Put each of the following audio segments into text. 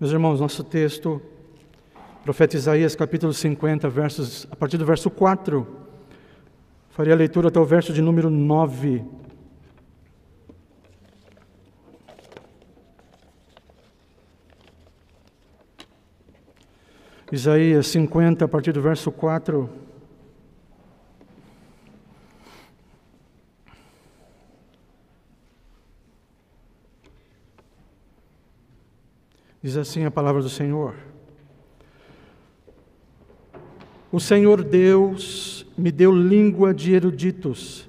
Meus irmãos, nosso texto, profeta Isaías, capítulo 50, versos, a partir do verso 4. Faria a leitura até o verso de número 9. Isaías 50, a partir do verso 4. Diz assim a palavra do Senhor. O Senhor Deus me deu língua de eruditos,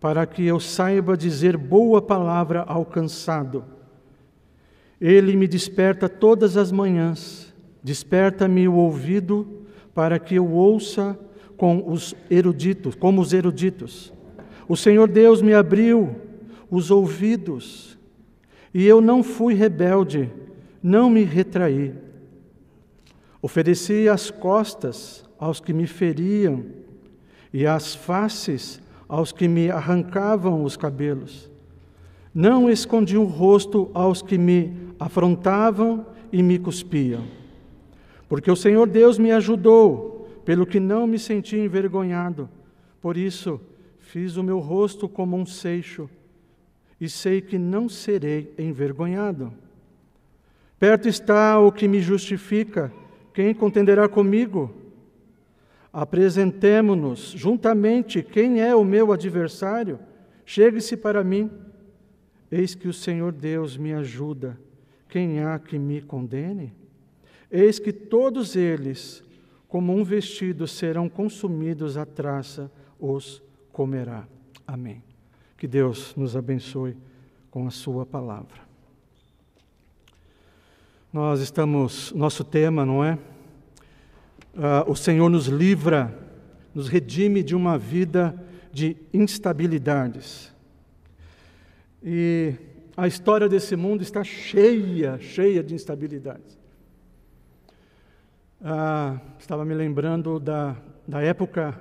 para que eu saiba dizer boa palavra ao cansado. Ele me desperta todas as manhãs, desperta-me o ouvido, para que eu ouça com os eruditos, como os eruditos. O Senhor Deus me abriu os ouvidos, e eu não fui rebelde não me retraí. Ofereci as costas aos que me feriam e as faces aos que me arrancavam os cabelos. Não escondi o rosto aos que me afrontavam e me cuspiam. Porque o Senhor Deus me ajudou, pelo que não me senti envergonhado. Por isso, fiz o meu rosto como um seixo, e sei que não serei envergonhado. Perto está o que me justifica, quem contenderá comigo? Apresentemo-nos juntamente, quem é o meu adversário? Chegue-se para mim. Eis que o Senhor Deus me ajuda, quem há que me condene? Eis que todos eles, como um vestido, serão consumidos, a traça os comerá. Amém. Que Deus nos abençoe com a Sua palavra. Nós estamos, nosso tema, não é? Uh, o Senhor nos livra, nos redime de uma vida de instabilidades. E a história desse mundo está cheia, cheia de instabilidades. Uh, estava me lembrando da, da época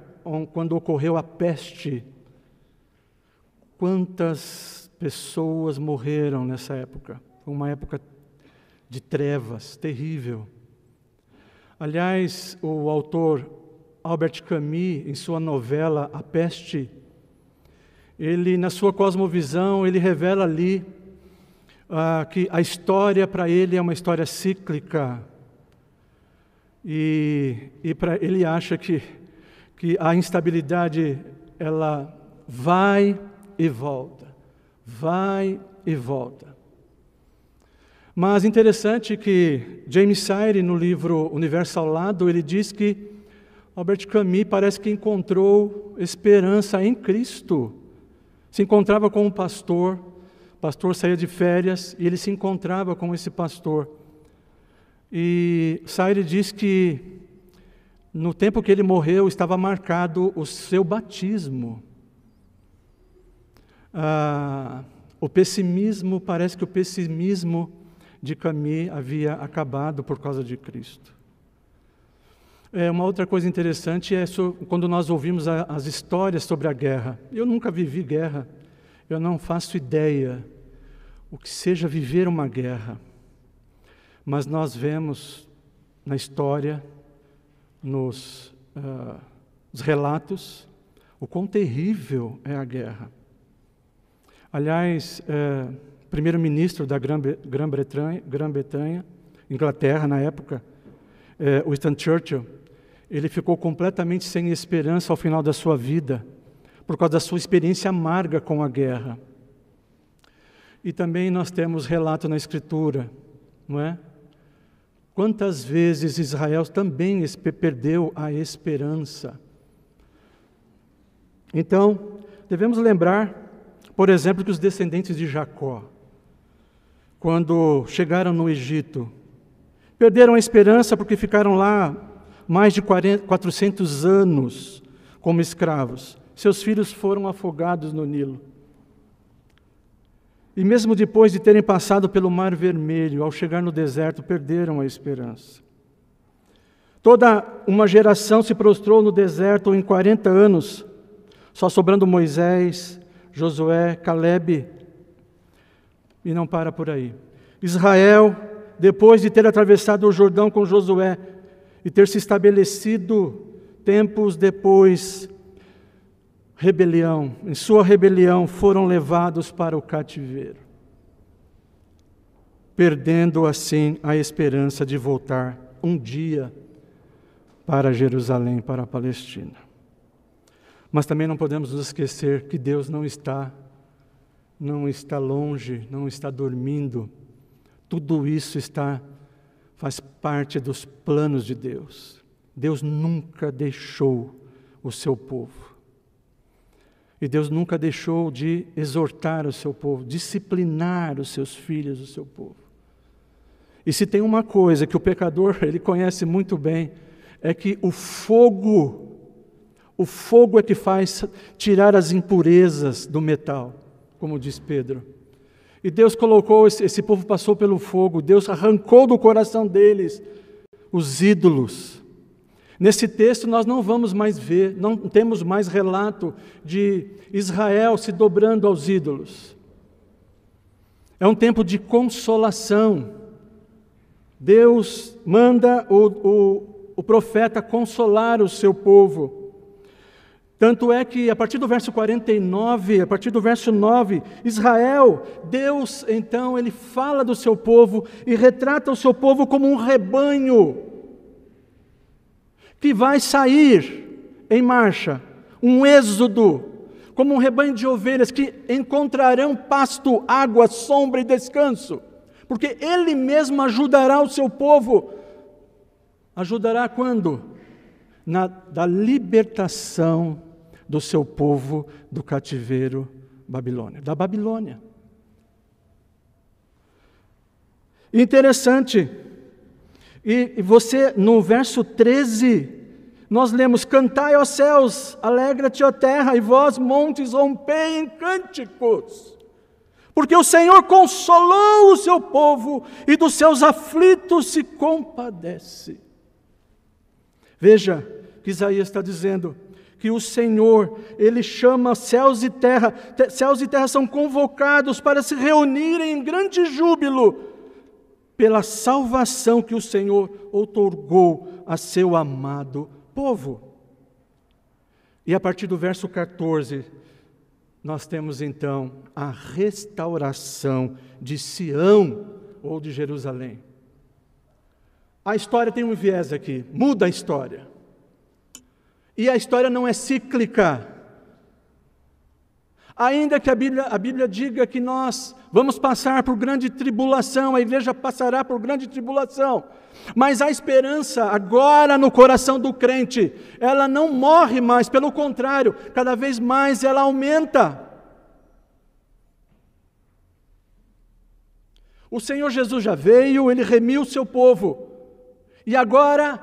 quando ocorreu a peste. Quantas pessoas morreram nessa época? Foi uma época de trevas, terrível. Aliás, o autor Albert Camus, em sua novela A Peste, ele, na sua cosmovisão, ele revela ali uh, que a história para ele é uma história cíclica. E, e para ele acha que, que a instabilidade ela vai e volta, vai e volta. Mas interessante que James Sire, no livro Universo ao Lado, ele diz que Albert Camus parece que encontrou esperança em Cristo. Se encontrava com um pastor, o pastor saía de férias e ele se encontrava com esse pastor. E Sire diz que no tempo que ele morreu estava marcado o seu batismo. Ah, o pessimismo, parece que o pessimismo de Camille havia acabado por causa de Cristo. É, uma outra coisa interessante é quando nós ouvimos a, as histórias sobre a guerra. Eu nunca vivi guerra, eu não faço ideia o que seja viver uma guerra. Mas nós vemos na história, nos, uh, nos relatos, o quão terrível é a guerra. Aliás, uh, primeiro-ministro da Grã-Bretanha, Grã Inglaterra na época, é, Winston Churchill, ele ficou completamente sem esperança ao final da sua vida, por causa da sua experiência amarga com a guerra. E também nós temos relato na Escritura, não é? Quantas vezes Israel também perdeu a esperança. Então, devemos lembrar, por exemplo, que os descendentes de Jacó, quando chegaram no Egito. Perderam a esperança porque ficaram lá mais de 40, 400 anos como escravos. Seus filhos foram afogados no Nilo. E mesmo depois de terem passado pelo Mar Vermelho, ao chegar no deserto, perderam a esperança. Toda uma geração se prostrou no deserto em 40 anos, só sobrando Moisés, Josué, Caleb e não para por aí. Israel depois de ter atravessado o Jordão com Josué e ter se estabelecido tempos depois, rebelião, em sua rebelião foram levados para o cativeiro, perdendo assim a esperança de voltar um dia para Jerusalém, para a Palestina. Mas também não podemos nos esquecer que Deus não está não está longe, não está dormindo. Tudo isso está faz parte dos planos de Deus. Deus nunca deixou o seu povo. E Deus nunca deixou de exortar o seu povo, disciplinar os seus filhos, o seu povo. E se tem uma coisa que o pecador ele conhece muito bem, é que o fogo, o fogo é que faz tirar as impurezas do metal, como diz Pedro. E Deus colocou, esse, povo passou pelo fogo, Deus arrancou do coração deles os ídolos. Nesse texto nós não vamos mais ver, não temos mais relato de Israel se dobrando aos ídolos. É um tempo de consolação. Deus manda o, o, o profeta consolar o seu povo. Tanto é que a partir do verso 49, a partir do verso 9, Israel, Deus então ele fala do seu povo e retrata o seu povo como um rebanho que vai sair em marcha, um êxodo, como um rebanho de ovelhas que encontrarão pasto, água, sombra e descanso, porque ele mesmo ajudará o seu povo. Ajudará quando? Na da libertação do seu povo do cativeiro babilônia, da Babilônia. Interessante. E você, no verso 13, nós lemos: Cantai, ó céus, alegra-te, ó terra, e vós, montes, rompei em cânticos. Porque o Senhor consolou o seu povo e dos seus aflitos se compadece. Veja que Isaías está dizendo: que o Senhor, Ele chama céus e terra, céus e terra são convocados para se reunirem em grande júbilo pela salvação que o Senhor outorgou a seu amado povo. E a partir do verso 14, nós temos então a restauração de Sião ou de Jerusalém. A história tem um viés aqui, muda a história. E a história não é cíclica. Ainda que a Bíblia, a Bíblia diga que nós vamos passar por grande tribulação, a igreja passará por grande tribulação, mas a esperança agora no coração do crente, ela não morre mais, pelo contrário, cada vez mais ela aumenta. O Senhor Jesus já veio, ele remiu o seu povo, e agora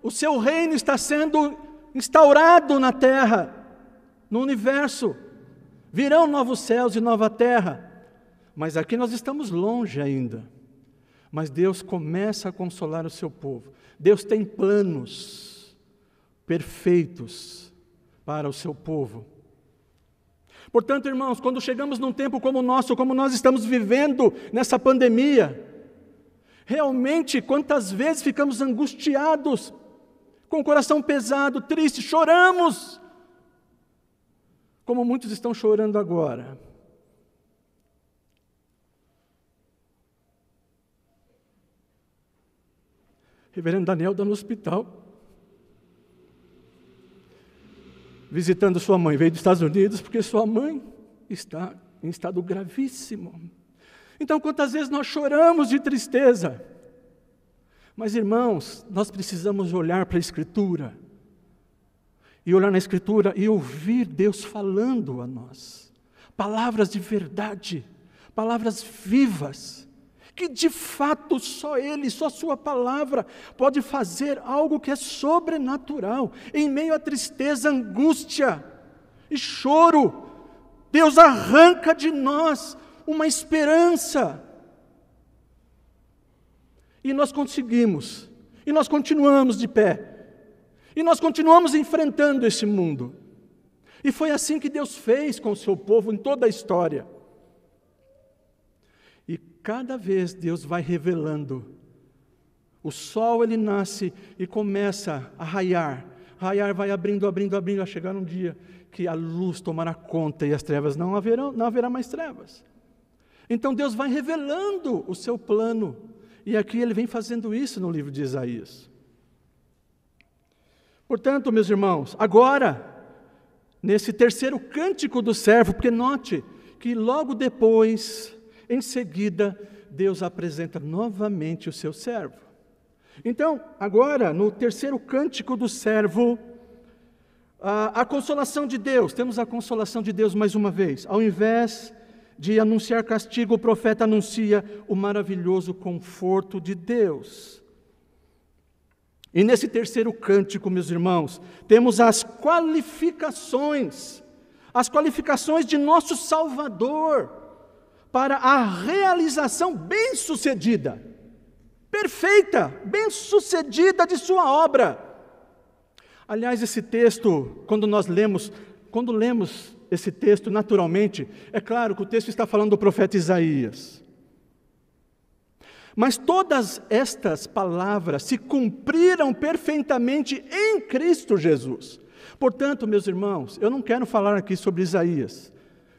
o seu reino está sendo instaurado na terra, no universo. Virão novos céus e nova terra. Mas aqui nós estamos longe ainda. Mas Deus começa a consolar o seu povo. Deus tem planos perfeitos para o seu povo. Portanto, irmãos, quando chegamos num tempo como o nosso, como nós estamos vivendo nessa pandemia, realmente quantas vezes ficamos angustiados com o coração pesado, triste, choramos, como muitos estão chorando agora. Reverendo Daniel está no hospital, visitando sua mãe. Veio dos Estados Unidos porque sua mãe está em estado gravíssimo. Então, quantas vezes nós choramos de tristeza? Mas, irmãos, nós precisamos olhar para a Escritura, e olhar na Escritura e ouvir Deus falando a nós. Palavras de verdade, palavras vivas, que de fato só Ele, só Sua palavra pode fazer algo que é sobrenatural, em meio à tristeza, angústia e choro. Deus arranca de nós uma esperança e nós conseguimos. E nós continuamos de pé. E nós continuamos enfrentando esse mundo. E foi assim que Deus fez com o seu povo em toda a história. E cada vez Deus vai revelando. O sol ele nasce e começa a raiar. Raiar vai abrindo, abrindo, abrindo, a chegar um dia que a luz tomará conta e as trevas não haverão, não haverá mais trevas. Então Deus vai revelando o seu plano. E aqui ele vem fazendo isso no livro de Isaías. Portanto, meus irmãos, agora, nesse terceiro cântico do servo, porque note que logo depois, em seguida, Deus apresenta novamente o seu servo. Então, agora, no terceiro cântico do servo, a, a, consolação de Deus, temos a consolação de Deus mais uma vez. Ao invés de anunciar castigo, o profeta anuncia o maravilhoso conforto de Deus. E nesse terceiro cântico, meus irmãos, temos as qualificações, as qualificações de nosso Salvador para a realização bem-sucedida, perfeita, bem-sucedida de sua obra. Aliás, esse texto, quando nós lemos, quando lemos esse texto naturalmente, é claro que o texto está falando do profeta Isaías. Mas todas estas palavras se cumpriram perfeitamente em Cristo Jesus. Portanto, meus irmãos, eu não quero falar aqui sobre Isaías.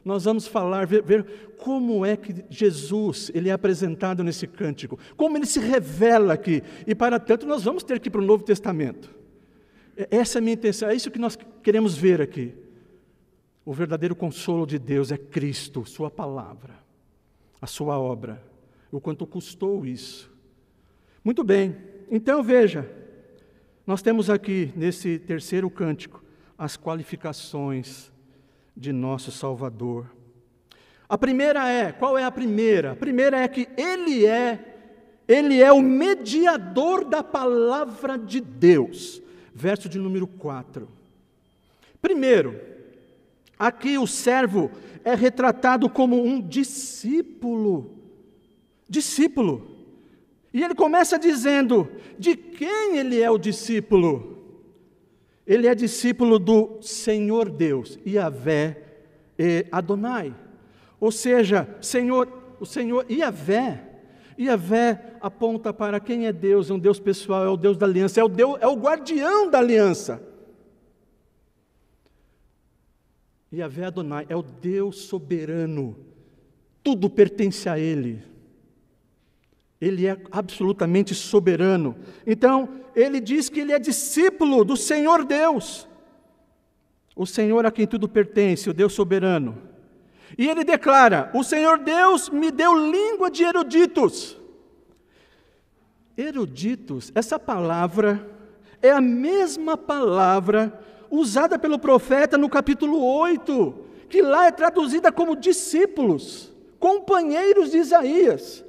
Nós vamos falar, ver, ver, como é que Jesus ele é apresentado nesse cântico, como ele se revela aqui. E para tanto, nós vamos ter que ir para o Novo Testamento. Essa é a minha intenção, é isso que nós queremos ver aqui. O verdadeiro consolo de Deus é Cristo, Sua palavra, a Sua obra. O quanto custou isso. Muito bem, então veja, nós temos aqui nesse terceiro cântico as qualificações de nosso Salvador. A primeira é, qual é a primeira? A primeira é que ele é ele é o mediador da palavra de Deus. Verso de número 4. Primeiro, Aqui o servo é retratado como um discípulo. Discípulo. E ele começa dizendo: de quem ele é o discípulo? Ele é discípulo do Senhor Deus, Yahvé e Adonai. Ou seja, Senhor, o Senhor Yahvé, Yahvé aponta para quem é Deus, é um Deus pessoal, é o Deus da aliança, é o, Deus, é o guardião da aliança. Yahvé Adonai é o Deus soberano, tudo pertence a Ele. Ele é absolutamente soberano. Então, ele diz que ele é discípulo do Senhor Deus, o Senhor a quem tudo pertence, o Deus soberano. E ele declara: O Senhor Deus me deu língua de eruditos. Eruditos, essa palavra é a mesma palavra usada pelo profeta no capítulo 8, que lá é traduzida como discípulos, companheiros de Isaías.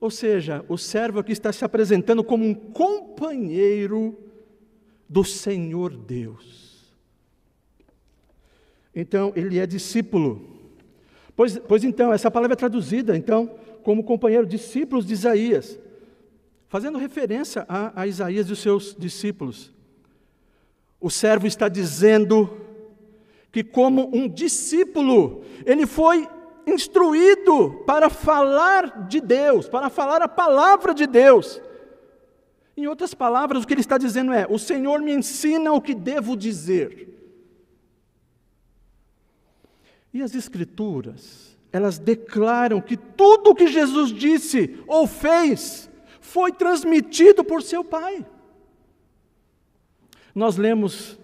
Ou seja, o servo aqui está se apresentando como um companheiro do Senhor Deus. Então, ele é discípulo. Pois, pois então, essa palavra é traduzida, então, como companheiro, discípulos de Isaías, fazendo referência a, a Isaías e os seus discípulos. O servo está dizendo que, como um discípulo, ele foi instruído para falar de Deus, para falar a palavra de Deus. Em outras palavras, o que ele está dizendo é: O Senhor me ensina o que devo dizer. E as Escrituras, elas declaram que tudo o que Jesus disse ou fez foi transmitido por seu Pai. Nós lemos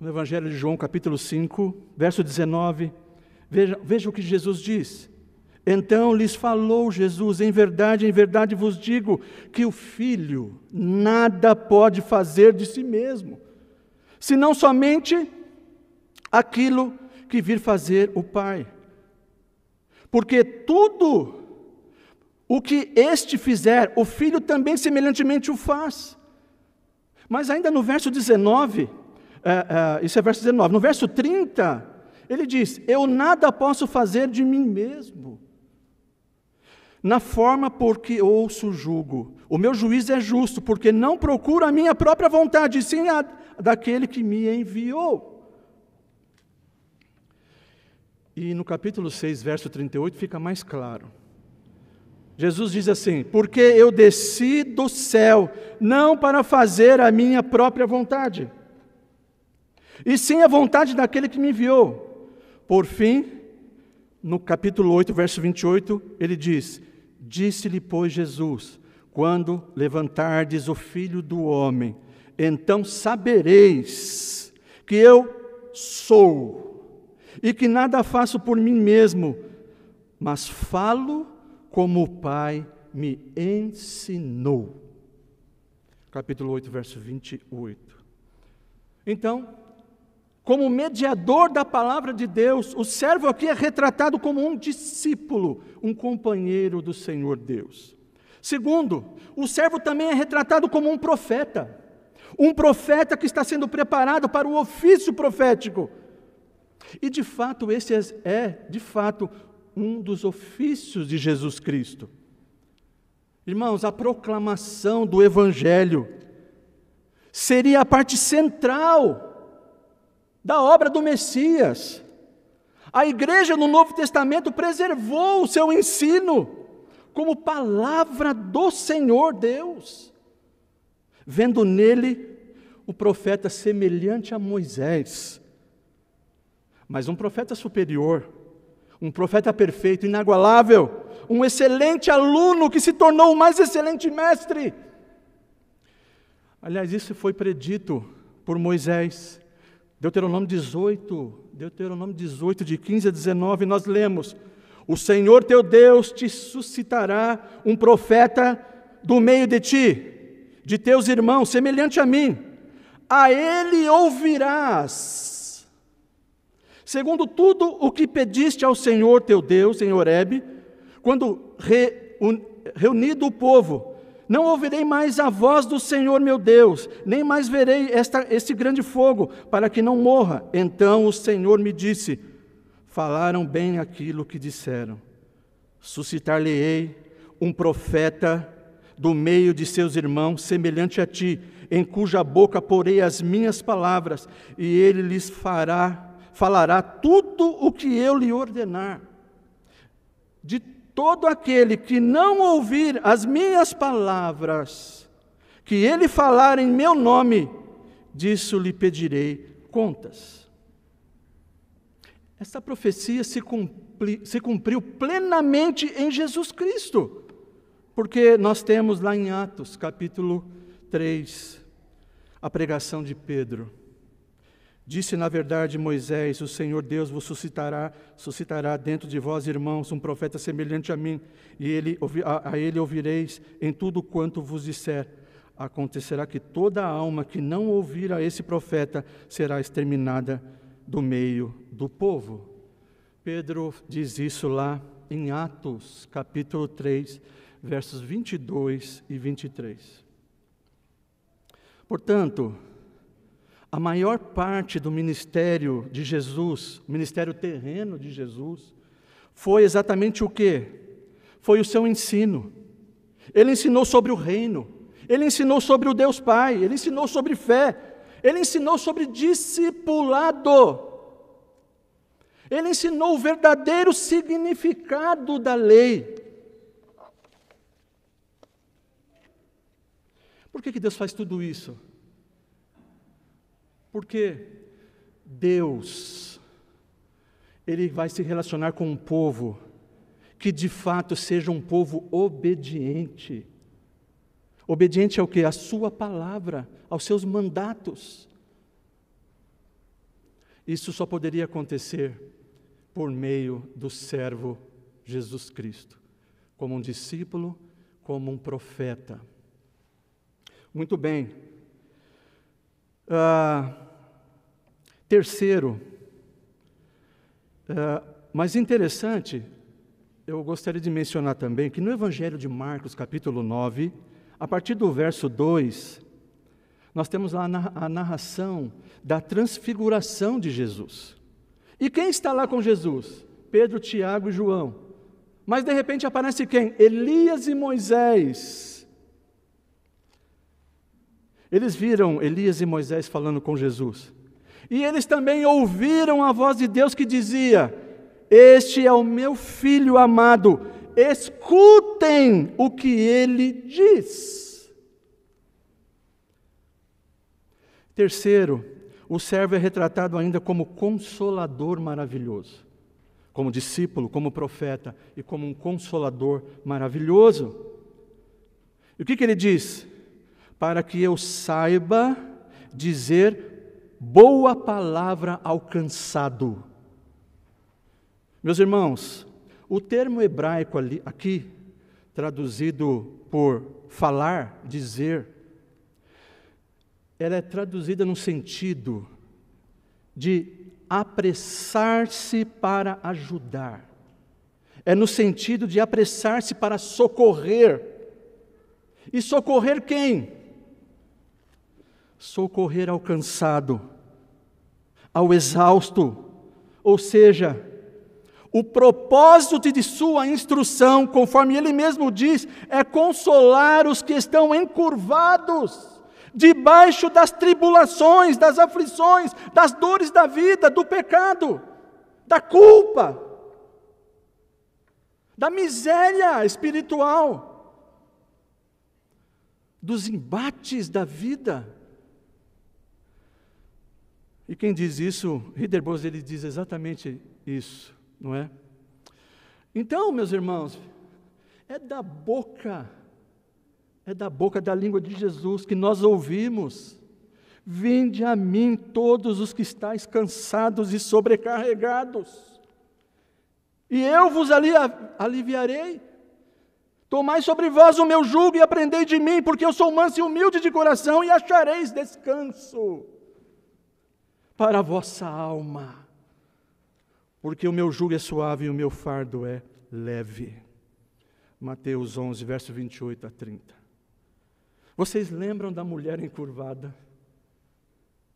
no Evangelho de João, capítulo 5, verso 19. Veja, veja o que Jesus diz. Então lhes falou Jesus: Em verdade, em verdade vos digo que o filho nada pode fazer de si mesmo, senão somente aquilo que vir fazer o Pai. Porque tudo o que este fizer, o filho também semelhantemente o faz. Mas ainda no verso 19, é, é, isso é verso 19, no verso 30, ele diz: Eu nada posso fazer de mim mesmo. Na forma por que ouço o jugo, o meu juiz é justo, porque não procuro a minha própria vontade, sim a daquele que me enviou. E no capítulo 6, verso 38, fica mais claro. Jesus diz assim: Porque eu desci do céu, não para fazer a minha própria vontade, e sim a vontade daquele que me enviou. Por fim, no capítulo 8, verso 28, ele diz: Disse-lhe, pois, Jesus: Quando levantardes o filho do homem, então sabereis que eu sou, e que nada faço por mim mesmo, mas falo como o Pai me ensinou. Capítulo 8, verso 28. Então, como mediador da palavra de Deus, o servo aqui é retratado como um discípulo, um companheiro do Senhor Deus. Segundo, o servo também é retratado como um profeta, um profeta que está sendo preparado para o ofício profético. E de fato, esse é, de fato, um dos ofícios de Jesus Cristo. Irmãos, a proclamação do Evangelho seria a parte central da obra do Messias. A igreja no Novo Testamento preservou o seu ensino como palavra do Senhor Deus, vendo nele o profeta semelhante a Moisés, mas um profeta superior um profeta perfeito, inagualável, um excelente aluno que se tornou o mais excelente mestre. Aliás, isso foi predito por Moisés. Deuteronômio 18, Deuteronômio 18, de 15 a 19, nós lemos: O Senhor teu Deus te suscitará um profeta do meio de ti, de teus irmãos, semelhante a mim. A ele ouvirás Segundo tudo o que pediste ao Senhor teu Deus em Horebe, quando re, un, reunido o povo, não ouvirei mais a voz do Senhor meu Deus, nem mais verei esta, este grande fogo, para que não morra. Então o Senhor me disse: Falaram bem aquilo que disseram. Suscitar-lhe-ei um profeta do meio de seus irmãos, semelhante a ti, em cuja boca porei as minhas palavras, e ele lhes fará falará tudo o que eu lhe ordenar. De todo aquele que não ouvir as minhas palavras, que ele falar em meu nome, disso lhe pedirei contas. Essa profecia se, cumpri, se cumpriu plenamente em Jesus Cristo, porque nós temos lá em Atos, capítulo 3, a pregação de Pedro. Disse na verdade Moisés: O Senhor Deus vos suscitará, suscitará dentro de vós, irmãos, um profeta semelhante a mim, e ele, a, a ele ouvireis em tudo quanto vos disser. Acontecerá que toda alma que não ouvir a esse profeta será exterminada do meio do povo. Pedro diz isso lá em Atos, capítulo 3, versos 22 e 23. Portanto, a maior parte do ministério de Jesus, o ministério terreno de Jesus, foi exatamente o que? Foi o seu ensino. Ele ensinou sobre o reino, ele ensinou sobre o Deus Pai, ele ensinou sobre fé, ele ensinou sobre discipulado. Ele ensinou o verdadeiro significado da lei. Por que, que Deus faz tudo isso? Porque Deus, Ele vai se relacionar com um povo que de fato seja um povo obediente. Obediente ao que? A sua palavra, aos seus mandatos. Isso só poderia acontecer por meio do servo Jesus Cristo, como um discípulo, como um profeta. Muito bem. Uh, Terceiro, uh, mas interessante, eu gostaria de mencionar também que no Evangelho de Marcos, capítulo 9, a partir do verso 2, nós temos lá a narração da transfiguração de Jesus. E quem está lá com Jesus? Pedro, Tiago e João. Mas de repente aparece quem? Elias e Moisés. Eles viram Elias e Moisés falando com Jesus. E eles também ouviram a voz de Deus que dizia: Este é o meu filho amado, escutem o que ele diz. Terceiro, o servo é retratado ainda como consolador maravilhoso, como discípulo, como profeta e como um consolador maravilhoso. E o que, que ele diz? Para que eu saiba dizer boa palavra ao cansado meus irmãos, o termo hebraico ali, aqui, traduzido por falar, dizer, ela é traduzida no sentido de apressar-se para ajudar. É no sentido de apressar-se para socorrer. E socorrer quem? Socorrer ao cansado, ao exausto, ou seja, o propósito de sua instrução, conforme ele mesmo diz, é consolar os que estão encurvados, debaixo das tribulações, das aflições, das dores da vida, do pecado, da culpa, da miséria espiritual, dos embates da vida. E quem diz isso, Riederbos, ele diz exatamente isso não é? Então, meus irmãos, é da boca, é da boca da língua de Jesus que nós ouvimos. Vinde a mim todos os que estáis cansados e sobrecarregados, e eu vos aliviarei. Tomai sobre vós o meu jugo e aprendei de mim, porque eu sou manso e humilde de coração, e achareis descanso para a vossa alma porque o meu jugo é suave e o meu fardo é leve. Mateus 11, verso 28 a 30. Vocês lembram da mulher encurvada?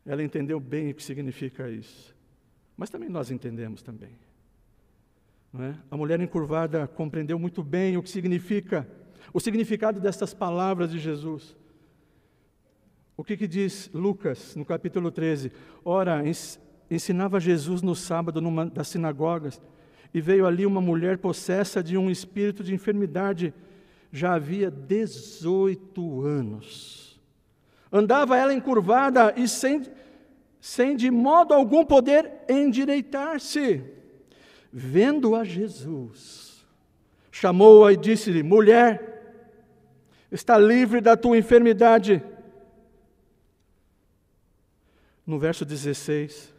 Ela entendeu bem o que significa isso. Mas também nós entendemos também. É? A mulher encurvada compreendeu muito bem o que significa, o significado dessas palavras de Jesus. O que, que diz Lucas no capítulo 13? Ora, ensinava Jesus no sábado numa das sinagogas, e veio ali uma mulher possessa de um espírito de enfermidade, já havia 18 anos. Andava ela encurvada e sem, sem de modo algum poder endireitar-se. Vendo a Jesus, chamou-a e disse-lhe: Mulher, está livre da tua enfermidade. No verso 16,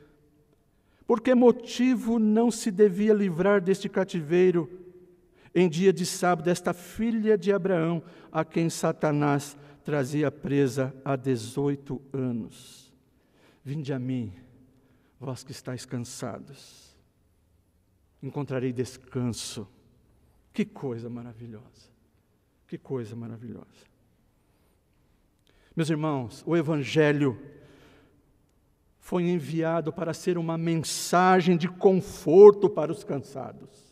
por que motivo não se devia livrar deste cativeiro em dia de sábado esta filha de Abraão, a quem Satanás trazia presa há 18 anos? Vinde a mim, vós que estáis cansados, encontrarei descanso. Que coisa maravilhosa! Que coisa maravilhosa! Meus irmãos, o Evangelho foi enviado para ser uma mensagem de conforto para os cansados.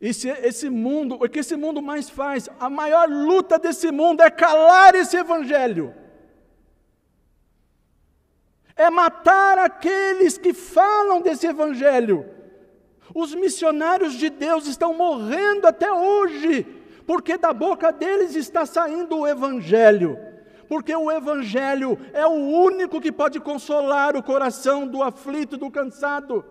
Esse, esse mundo, o que esse mundo mais faz, a maior luta desse mundo é calar esse evangelho. É matar aqueles que falam desse evangelho. Os missionários de Deus estão morrendo até hoje, porque da boca deles está saindo o evangelho porque o Evangelho é o único que pode consolar o coração do aflito, do cansado.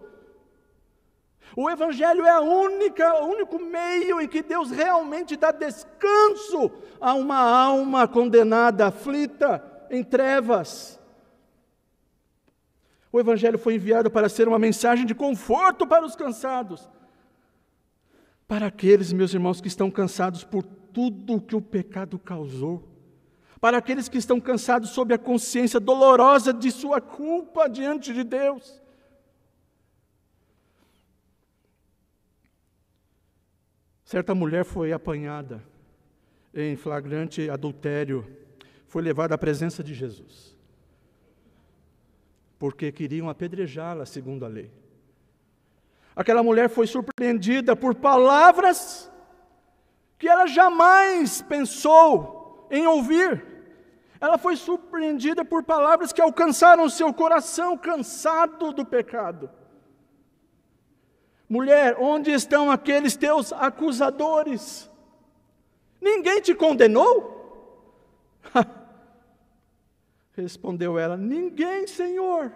O Evangelho é a única, o único meio em que Deus realmente dá descanso a uma alma condenada, aflita, em trevas. O Evangelho foi enviado para ser uma mensagem de conforto para os cansados, para aqueles, meus irmãos, que estão cansados por tudo que o pecado causou para aqueles que estão cansados sob a consciência dolorosa de sua culpa diante de Deus. Certa mulher foi apanhada em flagrante adultério, foi levada à presença de Jesus, porque queriam apedrejá-la segundo a lei. Aquela mulher foi surpreendida por palavras que ela jamais pensou em ouvir. Ela foi surpreendida por palavras que alcançaram seu coração cansado do pecado. Mulher, onde estão aqueles teus acusadores? Ninguém te condenou? Respondeu ela: Ninguém, Senhor.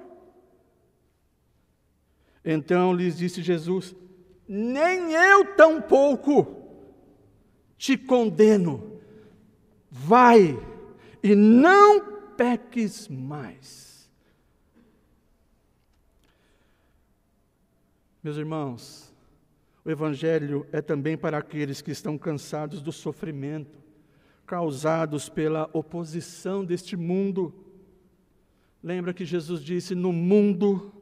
Então lhes disse Jesus: Nem eu tampouco te condeno. Vai e não peques mais. Meus irmãos, o Evangelho é também para aqueles que estão cansados do sofrimento, causados pela oposição deste mundo. Lembra que Jesus disse: No mundo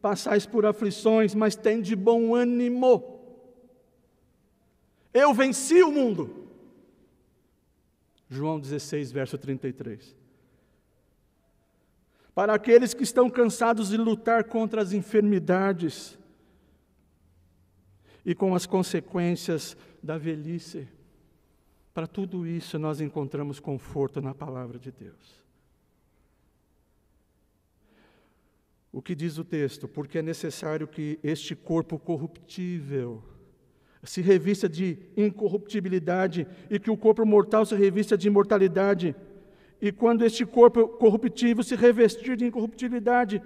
passais por aflições, mas tem de bom ânimo. Eu venci o mundo. João 16, verso 33. Para aqueles que estão cansados de lutar contra as enfermidades e com as consequências da velhice, para tudo isso nós encontramos conforto na palavra de Deus. O que diz o texto? Porque é necessário que este corpo corruptível se revista de incorruptibilidade e que o corpo mortal se revista de imortalidade. E quando este corpo corruptível se revestir de incorruptibilidade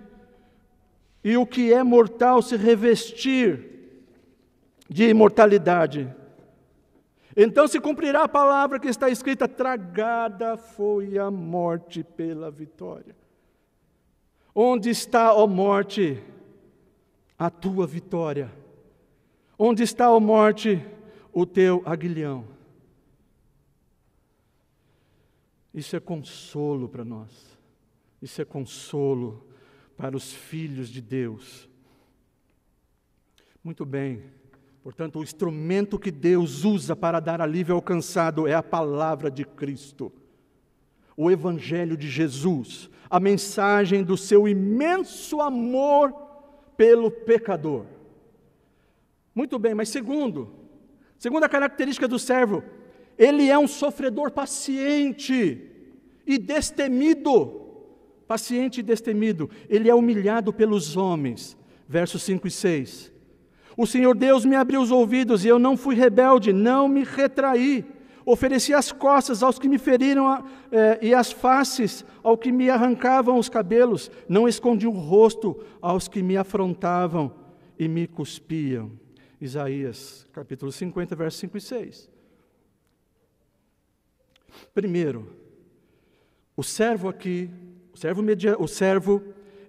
e o que é mortal se revestir de imortalidade, então se cumprirá a palavra que está escrita: tragada foi a morte pela vitória. Onde está, ó morte, a tua vitória? Onde está, ó morte, o teu aguilhão? Isso é consolo para nós. Isso é consolo para os filhos de Deus. Muito bem. Portanto, o instrumento que Deus usa para dar alívio ao cansado é a palavra de Cristo, o Evangelho de Jesus, a mensagem do seu imenso amor pelo pecador. Muito bem, mas segundo, segunda característica do servo, ele é um sofredor paciente e destemido. Paciente e destemido. Ele é humilhado pelos homens. Versos 5 e 6. O Senhor Deus me abriu os ouvidos e eu não fui rebelde, não me retraí Ofereci as costas aos que me feriram eh, e as faces ao que me arrancavam os cabelos. Não escondi o rosto aos que me afrontavam e me cuspiam. Isaías, capítulo 50, versos 5 e 6. Primeiro, o servo aqui, o servo, media, o servo,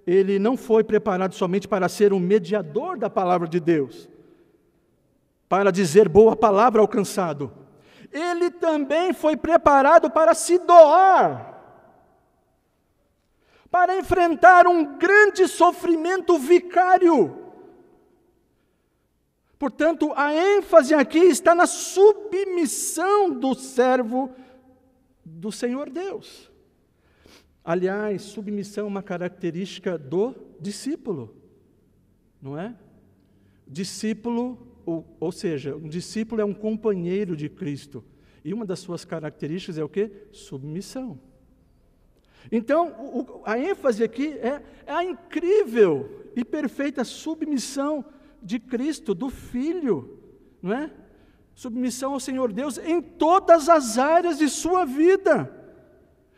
ele não foi preparado somente para ser um mediador da palavra de Deus, para dizer boa palavra ao cansado, ele também foi preparado para se doar, para enfrentar um grande sofrimento vicário. Portanto, a ênfase aqui está na submissão do servo do Senhor Deus. Aliás, submissão é uma característica do discípulo, não é? Discípulo ou, ou seja, um discípulo é um companheiro de Cristo. E uma das suas características é o que? Submissão. Então, o, a ênfase aqui é, é a incrível e perfeita submissão de Cristo, do Filho, não é? Submissão ao Senhor Deus em todas as áreas de sua vida.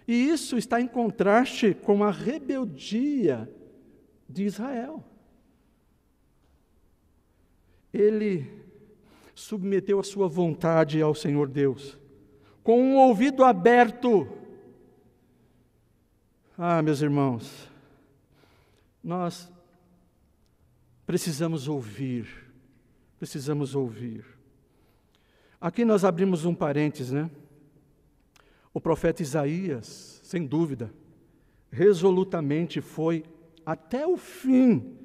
E isso está em contraste com a rebeldia de Israel ele submeteu a sua vontade ao Senhor Deus, com um ouvido aberto. Ah, meus irmãos, nós precisamos ouvir, precisamos ouvir. Aqui nós abrimos um parênteses, né? O profeta Isaías, sem dúvida, resolutamente foi até o fim,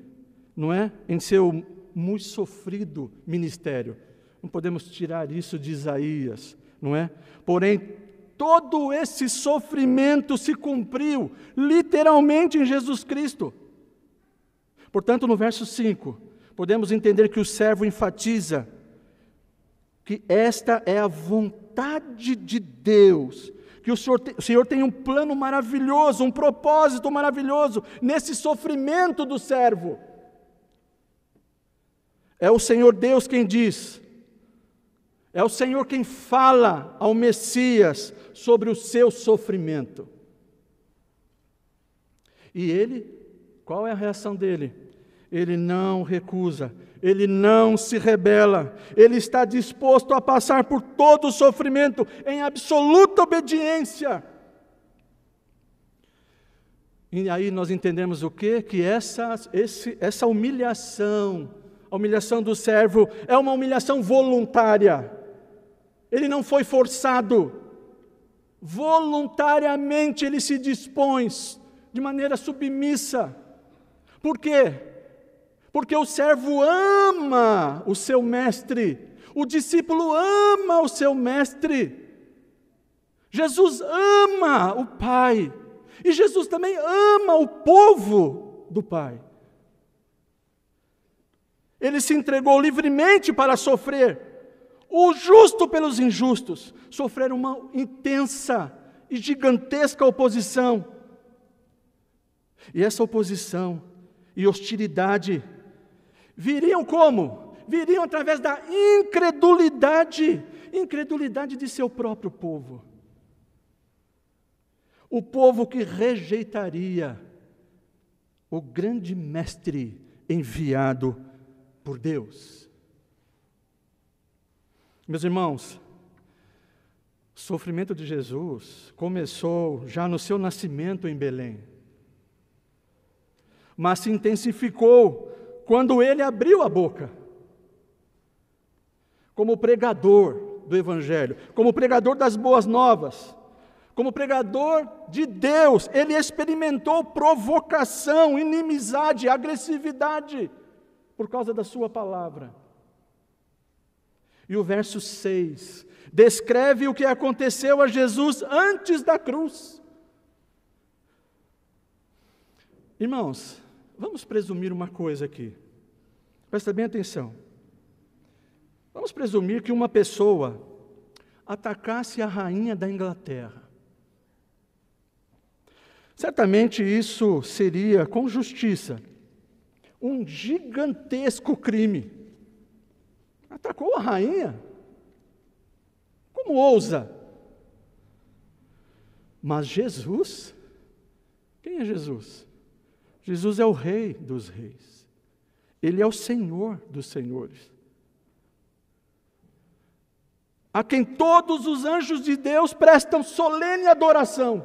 não é? Em seu muito sofrido ministério. Não podemos tirar isso de Isaías, não é? Porém, todo esse sofrimento se cumpriu literalmente em Jesus Cristo. Portanto, no verso 5, podemos entender que o servo enfatiza que esta é a vontade de Deus, que o Senhor, o Senhor tem um plano maravilhoso, um propósito maravilhoso nesse sofrimento do servo. É o Senhor Deus quem diz, é o Senhor quem fala ao Messias sobre o seu sofrimento. E ele, qual é a reação dele? Ele não recusa, ele não se rebela, ele está disposto a passar por todo o sofrimento em absoluta obediência. E aí nós entendemos o quê? Que essa, esse, essa humilhação, a humilhação do servo, é uma humilhação voluntária. Ele não foi forçado. Voluntariamente ele se dispõe, de maneira submissa. Por quê? Porque o servo ama o seu mestre, o discípulo ama o seu mestre. Jesus ama o Pai. E Jesus também ama o povo do Pai. Ele se entregou livremente para sofrer, o justo pelos injustos, sofrer uma intensa e gigantesca oposição. E essa oposição e hostilidade viriam como? Viriam através da incredulidade, incredulidade de seu próprio povo o povo que rejeitaria o grande mestre enviado por Deus. Meus irmãos, o sofrimento de Jesus começou já no seu nascimento em Belém, mas se intensificou quando ele abriu a boca, como pregador do Evangelho, como pregador das boas novas como pregador de Deus, ele experimentou provocação, inimizade, agressividade por causa da sua palavra. E o verso 6 descreve o que aconteceu a Jesus antes da cruz. Irmãos, vamos presumir uma coisa aqui. Presta bem atenção. Vamos presumir que uma pessoa atacasse a rainha da Inglaterra. Certamente isso seria, com justiça, um gigantesco crime. Atacou a rainha? Como ousa? Mas Jesus, quem é Jesus? Jesus é o Rei dos Reis, Ele é o Senhor dos Senhores, a quem todos os anjos de Deus prestam solene adoração.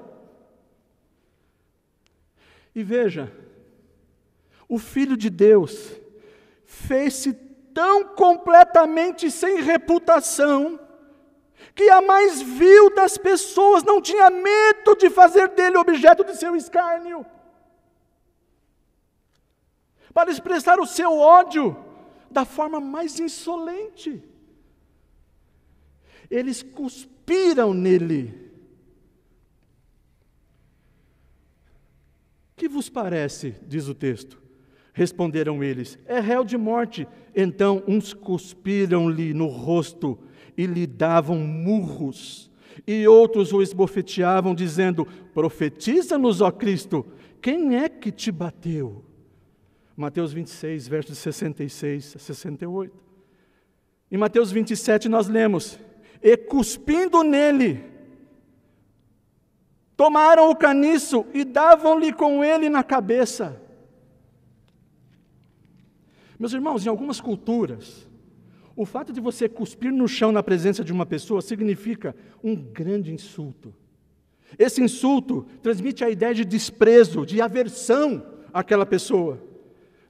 E veja, o Filho de Deus fez-se tão completamente sem reputação, que a mais vil das pessoas não tinha medo de fazer dele objeto de seu escárnio, para expressar o seu ódio da forma mais insolente. Eles cuspiram nele Que vos parece? diz o texto. Responderam eles: É réu de morte. Então uns cuspiram-lhe no rosto e lhe davam murros. E outros o esbofeteavam, dizendo: Profetiza-nos, ó Cristo, quem é que te bateu? Mateus 26, versos 66 a 68. Em Mateus 27 nós lemos: E cuspindo nele, Tomaram o caniço e davam-lhe com ele na cabeça. Meus irmãos, em algumas culturas, o fato de você cuspir no chão na presença de uma pessoa significa um grande insulto. Esse insulto transmite a ideia de desprezo, de aversão àquela pessoa.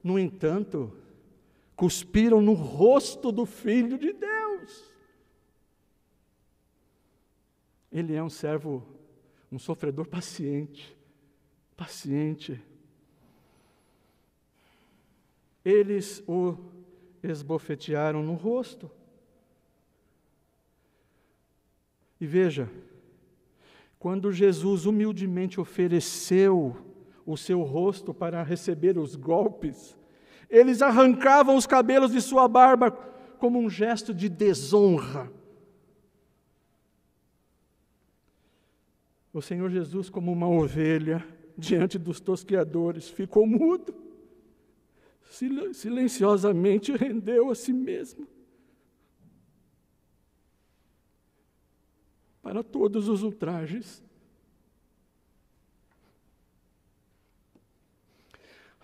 No entanto, cuspiram no rosto do Filho de Deus. Ele é um servo um sofredor paciente, paciente. Eles o esbofetearam no rosto. E veja, quando Jesus humildemente ofereceu o seu rosto para receber os golpes, eles arrancavam os cabelos de sua barba como um gesto de desonra. O Senhor Jesus, como uma ovelha diante dos tosqueadores, ficou mudo, silenciosamente rendeu a si mesmo. Para todos os ultrajes.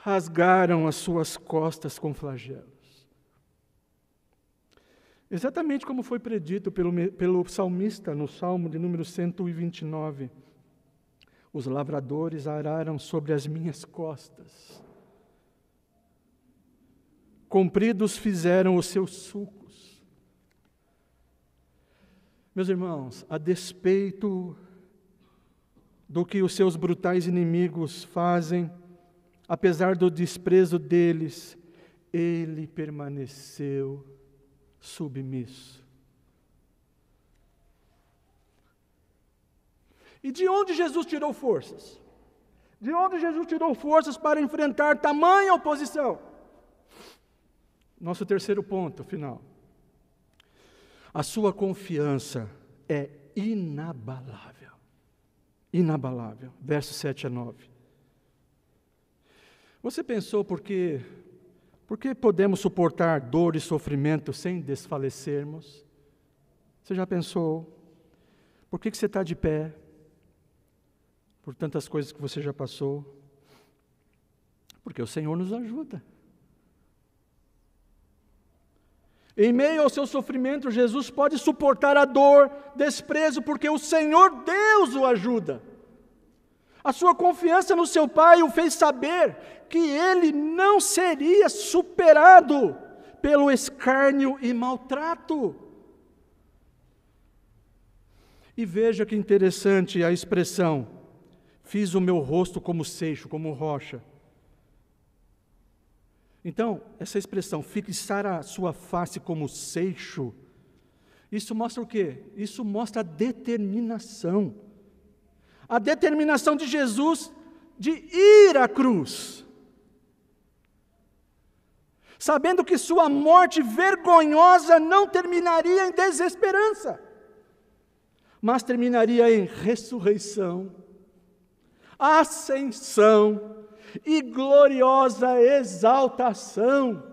Rasgaram as suas costas com flagelos. Exatamente como foi predito pelo, pelo salmista no Salmo de número 129. Os lavradores araram sobre as minhas costas. Compridos fizeram os seus sucos. Meus irmãos, a despeito do que os seus brutais inimigos fazem, apesar do desprezo deles, ele permaneceu submisso. E de onde Jesus tirou forças? De onde Jesus tirou forças para enfrentar tamanha oposição? Nosso terceiro ponto final. A sua confiança é inabalável. Inabalável. Versos 7 a 9. Você pensou porque por que podemos suportar dor e sofrimento sem desfalecermos? Você já pensou? Por que, que você está de pé? Por tantas coisas que você já passou? Porque o Senhor nos ajuda. Em meio ao seu sofrimento, Jesus pode suportar a dor, desprezo, porque o Senhor Deus o ajuda. A sua confiança no seu Pai o fez saber que ele não seria superado pelo escárnio e maltrato. E veja que interessante a expressão: fiz o meu rosto como seixo, como rocha. Então, essa expressão, fixar a sua face como seixo, isso mostra o quê? Isso mostra a determinação a determinação de Jesus de ir à cruz, sabendo que sua morte vergonhosa não terminaria em desesperança, mas terminaria em ressurreição, ascensão e gloriosa exaltação.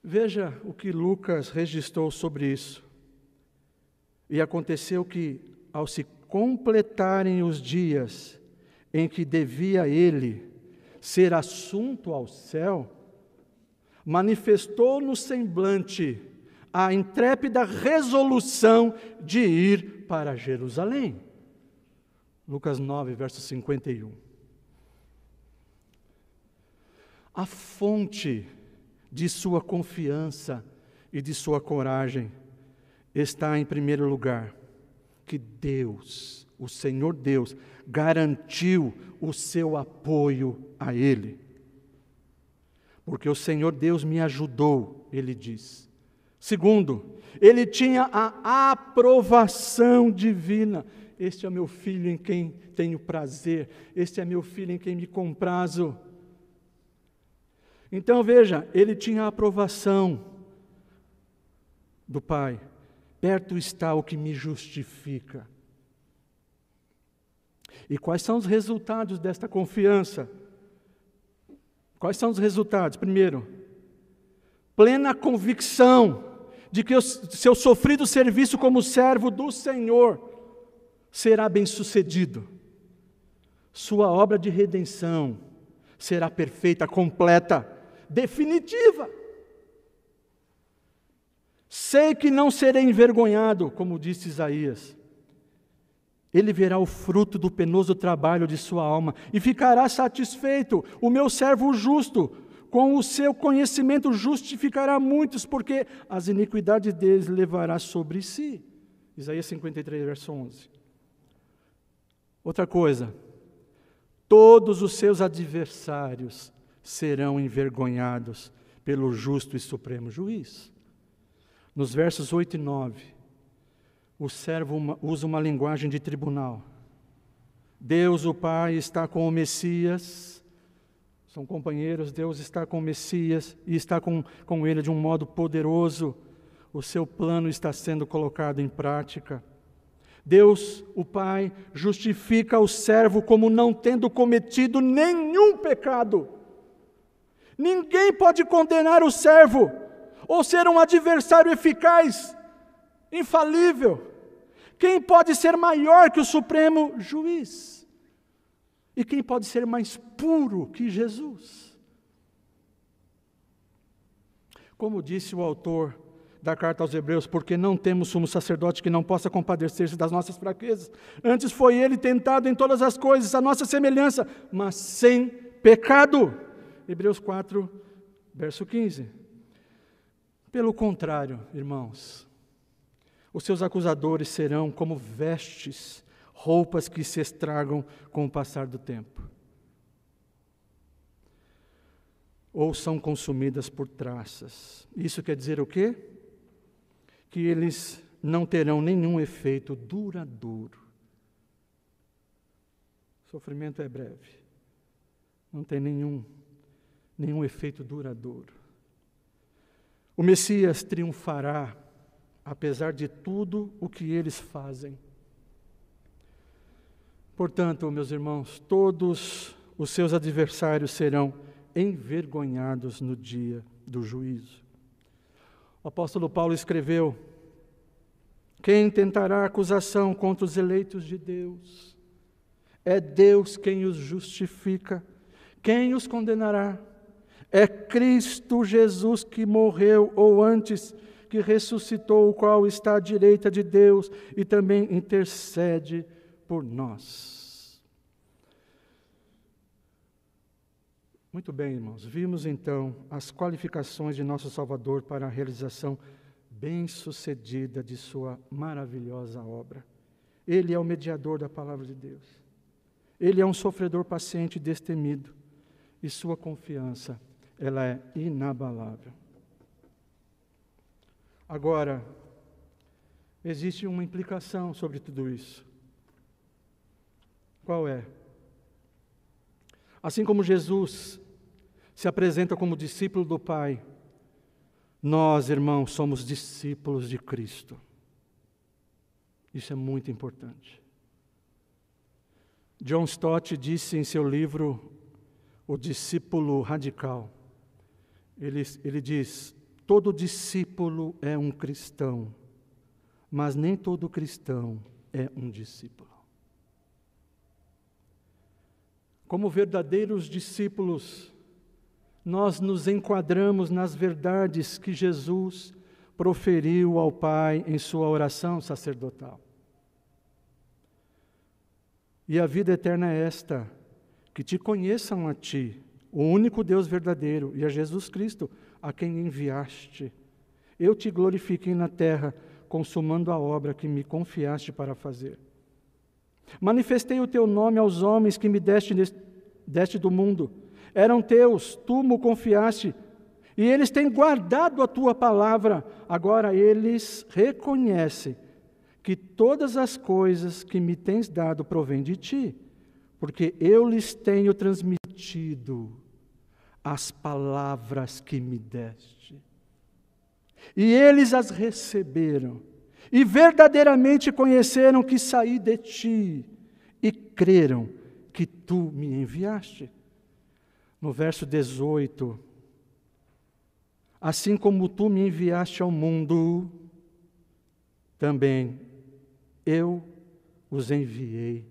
Veja o que Lucas registrou sobre isso. E aconteceu que ao se completarem os dias em que devia ele ser assunto ao céu, manifestou no semblante a intrépida resolução de ir para Jerusalém. Lucas 9, verso 51. A fonte de sua confiança e de sua coragem está, em primeiro lugar, que Deus, o Senhor Deus, garantiu o seu apoio a ele. Porque o Senhor Deus me ajudou, ele diz. Segundo, ele tinha a aprovação divina. Este é meu filho em quem tenho prazer, este é meu filho em quem me comprazo. Então veja, ele tinha a aprovação do Pai perto está o que me justifica. E quais são os resultados desta confiança? Quais são os resultados? Primeiro, plena convicção de que o seu sofrido serviço como servo do Senhor será bem-sucedido. Sua obra de redenção será perfeita, completa, definitiva. Sei que não serei envergonhado, como disse Isaías. Ele verá o fruto do penoso trabalho de sua alma e ficará satisfeito. O meu servo justo, com o seu conhecimento, justificará muitos, porque as iniquidades deles levará sobre si. Isaías 53, verso 11. Outra coisa, todos os seus adversários serão envergonhados pelo justo e supremo juiz. Nos versos 8 e 9, o servo usa uma linguagem de tribunal. Deus, o Pai, está com o Messias, são companheiros, Deus está com o Messias e está com, com ele de um modo poderoso. O seu plano está sendo colocado em prática. Deus, o Pai, justifica o servo como não tendo cometido nenhum pecado. Ninguém pode condenar o servo ou ser um adversário eficaz, infalível. Quem pode ser maior que o Supremo Juiz? E quem pode ser mais puro que Jesus? Como disse o autor da carta aos Hebreus, porque não temos sumo sacerdote que não possa compadecer-se das nossas fraquezas. Antes foi ele tentado em todas as coisas, a nossa semelhança, mas sem pecado. Hebreus 4, verso 15. Pelo contrário, irmãos, os seus acusadores serão como vestes, roupas que se estragam com o passar do tempo. Ou são consumidas por traças. Isso quer dizer o quê? Que eles não terão nenhum efeito duradouro. Sofrimento é breve. Não tem nenhum, nenhum efeito duradouro. O Messias triunfará apesar de tudo o que eles fazem. Portanto, meus irmãos, todos os seus adversários serão envergonhados no dia do juízo. O apóstolo Paulo escreveu: Quem tentará acusação contra os eleitos de Deus? É Deus quem os justifica. Quem os condenará? É Cristo Jesus que morreu, ou antes, que ressuscitou, o qual está à direita de Deus e também intercede por nós. Muito bem, irmãos, vimos então as qualificações de nosso Salvador para a realização bem-sucedida de Sua maravilhosa obra. Ele é o mediador da palavra de Deus. Ele é um sofredor paciente e destemido, e sua confiança, ela é inabalável. Agora, existe uma implicação sobre tudo isso. Qual é? Assim como Jesus se apresenta como discípulo do Pai, nós, irmãos, somos discípulos de Cristo. Isso é muito importante. John Stott disse em seu livro O Discípulo Radical, ele, ele diz: Todo discípulo é um cristão, mas nem todo cristão é um discípulo. Como verdadeiros discípulos, nós nos enquadramos nas verdades que Jesus proferiu ao Pai em sua oração sacerdotal. E a vida eterna é esta: que te conheçam a Ti, o único Deus verdadeiro, e a Jesus Cristo, a quem enviaste. Eu te glorifiquei na terra, consumando a obra que me confiaste para fazer. Manifestei o teu nome aos homens que me deste, deste do mundo. Eram teus, tu me confiaste, e eles têm guardado a tua palavra. Agora eles reconhecem que todas as coisas que me tens dado provêm de ti, porque eu lhes tenho transmitido as palavras que me deste. E eles as receberam, e verdadeiramente conheceram que saí de ti, e creram que tu me enviaste. No verso 18, assim como tu me enviaste ao mundo, também eu os enviei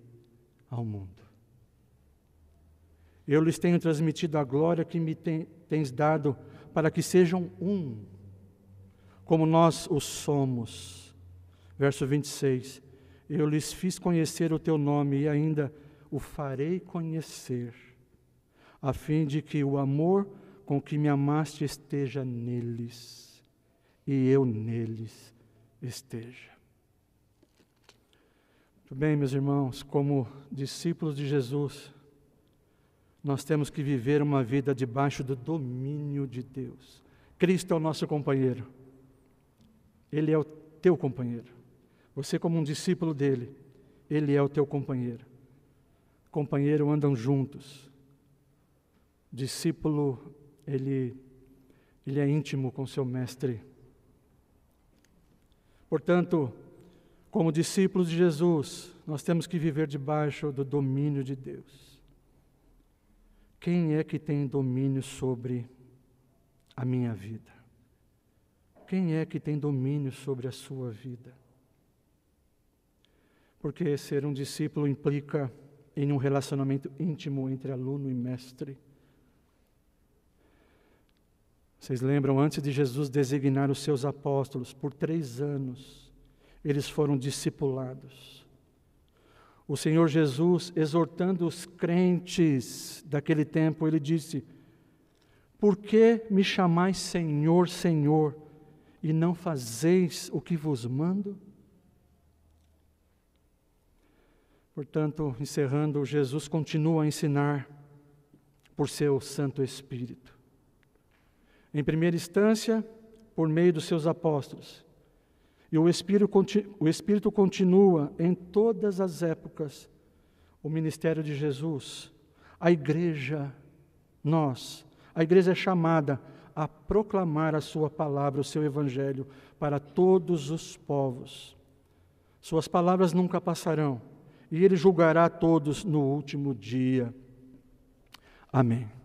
ao mundo. Eu lhes tenho transmitido a glória que me tens dado, para que sejam um, como nós o somos. Verso 26. Eu lhes fiz conhecer o teu nome e ainda o farei conhecer, a fim de que o amor com que me amaste esteja neles e eu neles esteja. Muito bem, meus irmãos, como discípulos de Jesus, nós temos que viver uma vida debaixo do domínio de Deus. Cristo é o nosso companheiro. Ele é o teu companheiro. Você, como um discípulo dele, ele é o teu companheiro. Companheiro andam juntos. Discípulo, ele, ele é íntimo com seu mestre. Portanto, como discípulos de Jesus, nós temos que viver debaixo do domínio de Deus. Quem é que tem domínio sobre a minha vida? Quem é que tem domínio sobre a sua vida? Porque ser um discípulo implica em um relacionamento íntimo entre aluno e mestre. Vocês lembram, antes de Jesus designar os seus apóstolos, por três anos, eles foram discipulados. O Senhor Jesus, exortando os crentes daquele tempo, ele disse: Por que me chamais Senhor, Senhor, e não fazeis o que vos mando? Portanto, encerrando, Jesus continua a ensinar por seu Santo Espírito. Em primeira instância, por meio dos seus apóstolos. E o Espírito, o Espírito continua em todas as épocas o ministério de Jesus. A igreja, nós, a igreja é chamada a proclamar a sua palavra, o seu evangelho, para todos os povos. Suas palavras nunca passarão e ele julgará todos no último dia. Amém.